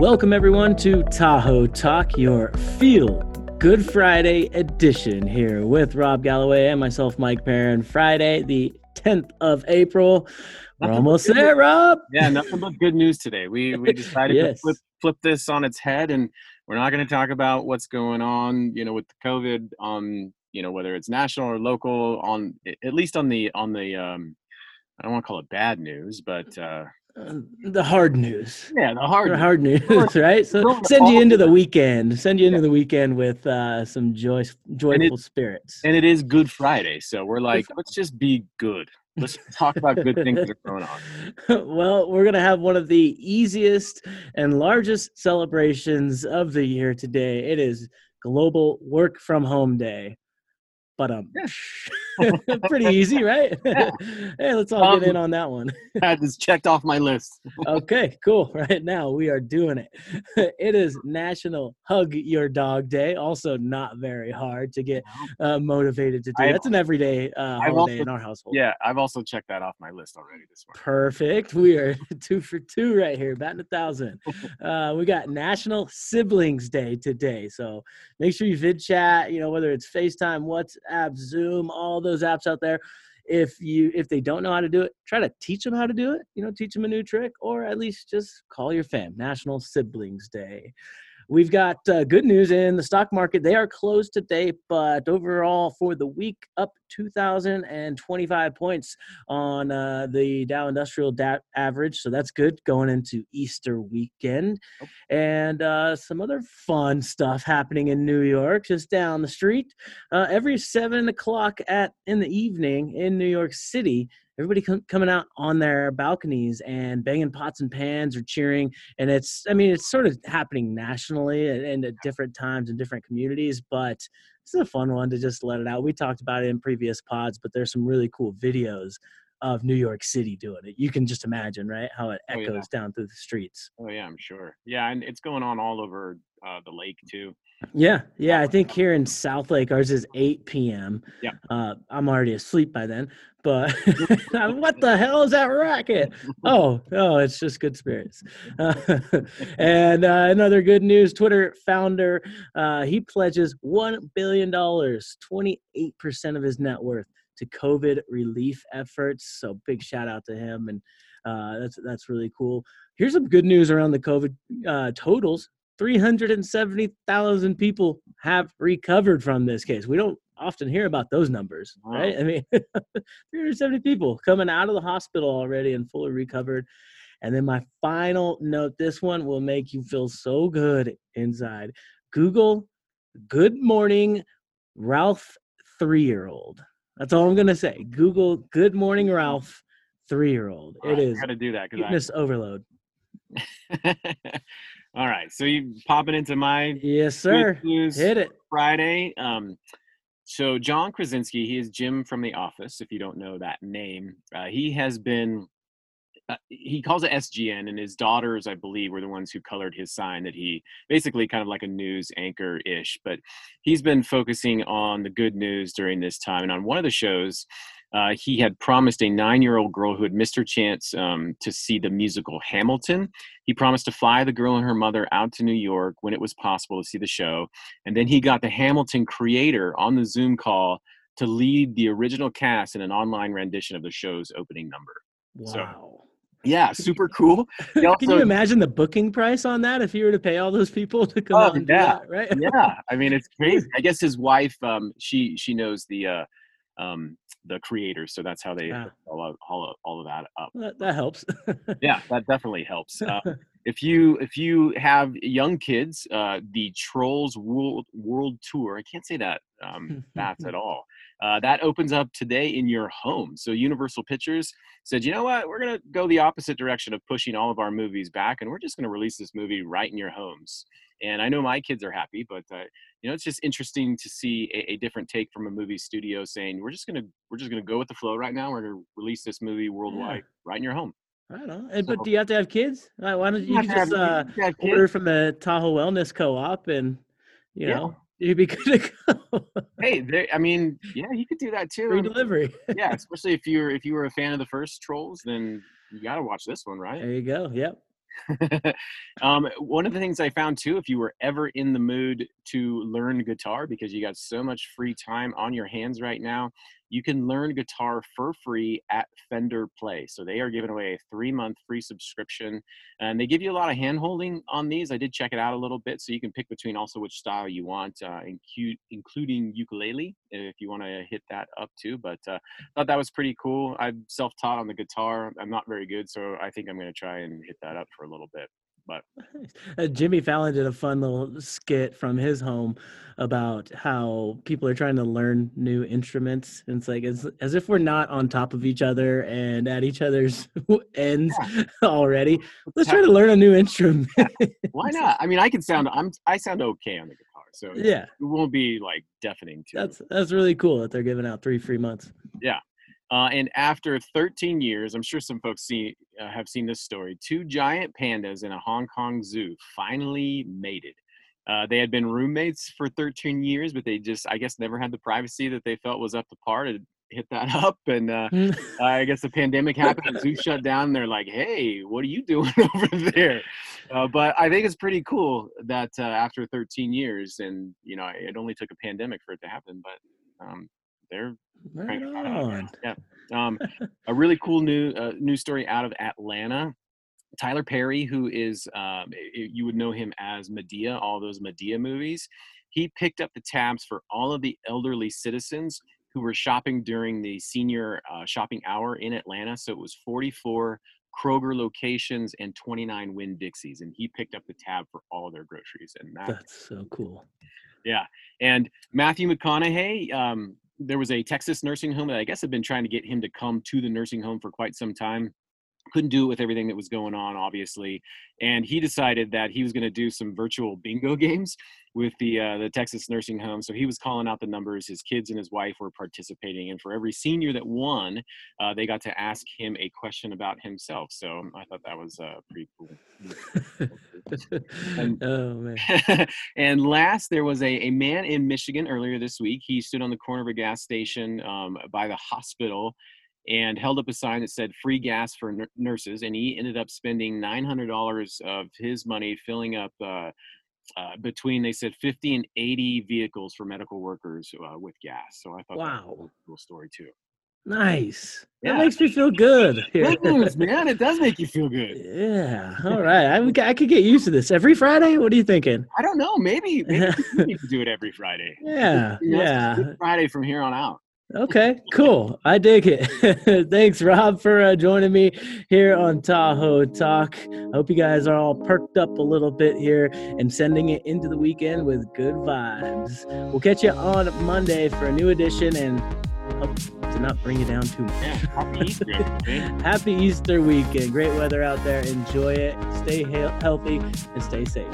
Welcome, everyone, to Tahoe Talk, your Feel Good Friday edition here with Rob Galloway and myself, Mike Perrin. Friday, the 10th of April. We're Nothing almost there, news. Rob. Yeah, nothing but good news today. We we decided Yes. to flip flip this on its head, and we're not going to talk about what's going on, you know, with the COVID on, you know, whether it's national or local. On at least on the on the um, I don't want to call it bad news, but uh, Uh, the hard news. yeah, the hard. News. hard news, right? So send you into the the- weekend. Send you into the weekend with uh, some joy, joyful spirits. And it is Good Friday, so we're like, let's just be good. Let's talk about good things that are going on. well, we're going to have one of the easiest and largest celebrations of the year today. It is Global Work from Home Day. But um, pretty easy, right? Yeah. hey, let's all get in Um, on that one. I had this checked off my list. Okay, cool. Right now we are doing it. It is National Hug Your Dog Day. Also, not very hard to get uh, motivated to do. I've- That's an everyday uh, holiday also- in our household. Yeah, I've also checked that off my list already this morning. Perfect. We are two for two right here, batting a thousand. Uh, we got National Siblings Day today, so make sure you vid chat. You know whether it's FaceTime, WhatsApp, Zoom, all those apps out there. If you if they don't know how to do it, try to teach them how to do it. You know, teach them a new trick, or at least just call your fam. National Siblings Day. We've got uh, good news in the stock market. They are closed today, but overall for the week, up 2,025 points on uh, the Dow Industrial da- average. So that's good going into Easter weekend. And uh, some other fun stuff happening in New York, just down the street. Uh, every seven o'clock at in the evening in New York City, everybody com- coming out on their balconies and banging pots and pans or cheering. And it's, I mean, it's sort of happening nationally and, and at different times in different communities, but it's a fun one to just let it out. We talked about it in previous pods, but there's some really cool videos of New York City doing it. You can just imagine, right, how it Oh, yeah. echoes down through the streets. Oh yeah, I'm sure. Yeah, and it's going on all over uh, the lake too. Yeah, yeah. I think here in South Lake, ours is 8 p.m. Yeah. Uh, I'm already asleep by then, but what the hell is that racket? Oh, oh, it's just good spirits. Uh, and uh, another good news Twitter founder, uh, he pledges $1 billion, 28% of his net worth to COVID relief efforts. So big shout out to him. And uh, that's, that's really cool. Here's some good news around the COVID uh, totals. 370,000 people have recovered from this case. We don't often hear about those numbers, right? I mean, 370 people coming out of the hospital already and fully recovered. And then my final note this one will make you feel so good inside. Google Good Morning Ralph 3 year old. That's all I'm going to say. Google Good Morning Ralph 3 year old. It is I got to do that because cuteness overload. I. All right, so you popping into my Yes, sir. Hit it. Friday. Um, so John Krasinski, he is Jim from The Office. If you don't know that name, uh, he has been. Uh, he calls it SGN, and his daughters, I believe, were the ones who colored his sign. That he basically kind of like a news anchor ish, but he's been focusing on the good news during this time. And on one of the shows, uh, he had promised a nine-year-old girl who had missed her chance um, to see the musical Hamilton. He promised to fly the girl and her mother out to New York when it was possible to see the show, and then he got the Hamilton creator on the Zoom call to lead the original cast in an online rendition of the show's opening number. So, Wow. Yeah, super cool. He Can you imagine the booking price on that if you were to pay all those people to come Oh, out and do yeah. that, right? yeah, I mean it's crazy. I guess his wife, um, she she knows the uh, um, the creators, so that's how they Ah. all of, all of, all of that up. That, that helps. yeah that definitely helps uh, if you if you have young kids uh, the trolls world world tour i can't say that um, fast at all uh, that opens up today in your home so universal pictures said you know what we're going to go the opposite direction of pushing all of our movies back and we're just going to release this movie right in your homes and i know my kids are happy but uh, you know it's just interesting to see a, a different take from a movie studio saying we're just going to we're just to go with the flow right now we're going to release this movie worldwide right in your home I don't know. And, but do you have to have kids? Why why don't you, have can to have- just uh, you order from the Tahoe Wellness Co-op and you Yeah. know you'd be good to go. hey there, i mean yeah you could do that too Free delivery. yeah especially if you're if you were a fan of the first trolls then you got to watch this one right There you go. Yep. um, one of the things I found too, if you were ever in the mood to learn guitar because you got so much free time on your hands right now, you can learn guitar for free at Fender Play. So they are giving away a three month free subscription and they give you a lot of hand holding on these. I did check it out a little bit. So you can pick between also which style you want, uh, including ukulele if you want to hit that up too. But uh, thought that was pretty cool. I'm self taught on the guitar. I'm not very good. So I think I'm going to try and hit that up for a little bit. But uh, Jimmy Fallon did a fun little skit from his home about how people are trying to learn new instruments. And it's like as as if we're not on top of each other and at each other's ends yeah. already. Let's try to learn a new instrument. Why not? I mean, I can sound. I'm. I sound okay on the guitar, so yeah, it won't be like deafening. Too. That's that's really cool that they're giving out three free months. Yeah, uh, and after 13 years, I'm sure some folks see uh, have seen this story. Two giant pandas in a Hong Kong zoo finally mated. Uh, they had been roommates for 13 years, but they just, I guess, never had the privacy that they felt was up to par to hit that up. And uh, mm. I guess the pandemic happened, the zoo shut down. they're like, "Hey, what are you doing over there?" Uh, but I think it's pretty cool that uh, after 13 years, and you know, it only took a pandemic for it to happen, but um, they're right on. Yeah. Um, a really cool new uh, news story out of Atlanta. Tyler Perry, who is um, you would know him as Madea, all those Madea movies. He picked up the tabs for all of the elderly citizens who were shopping during the senior uh, shopping hour in Atlanta. So it was 44 Kroger locations and 29 Winn Dixies, and he picked up the tab for all their groceries. And that, that's so cool. Yeah, and Matthew McConaughey, um, there was a Texas nursing home that I guess had been trying to get him to come to the nursing home for quite some time. Couldn't do it with everything that was going on, obviously, and he decided that he was going to do some virtual bingo games with the uh, the Texas nursing home. So he was calling out the numbers. His kids and his wife were participating, and for every senior that won, uh, they got to ask him a question about himself. So I thought that was uh, pretty cool. and, oh man! and last, there was a, a man in Michigan earlier this week. He stood on the corner of a gas station um, by the hospital and held up a sign that said free gas for n- nurses and he ended up spending $900 of his money filling up uh, uh, between they said 50 and 80 vehicles for medical workers uh, with gas. So I thought wow. that was a cool story too. Nice. Yeah. That makes me feel good. Good news, man. It does make you feel good. Yeah. All right. I, I could get used to this every Friday. What are you thinking? I don't know. Maybe, maybe you need to do it every Friday. Yeah. yeah. Friday from here on out. Okay, cool. I dig it. Thanks, Rob, for uh, joining me here on Tahoe Talk. I hope you guys are all perked up a little bit here and sending it into the weekend with good vibes. We'll catch you on Monday for a new edition and hope to not bring you down too much. Yeah, happy Easter. happy Easter weekend. Great weather out there. Enjoy it. Stay he- healthy and stay safe.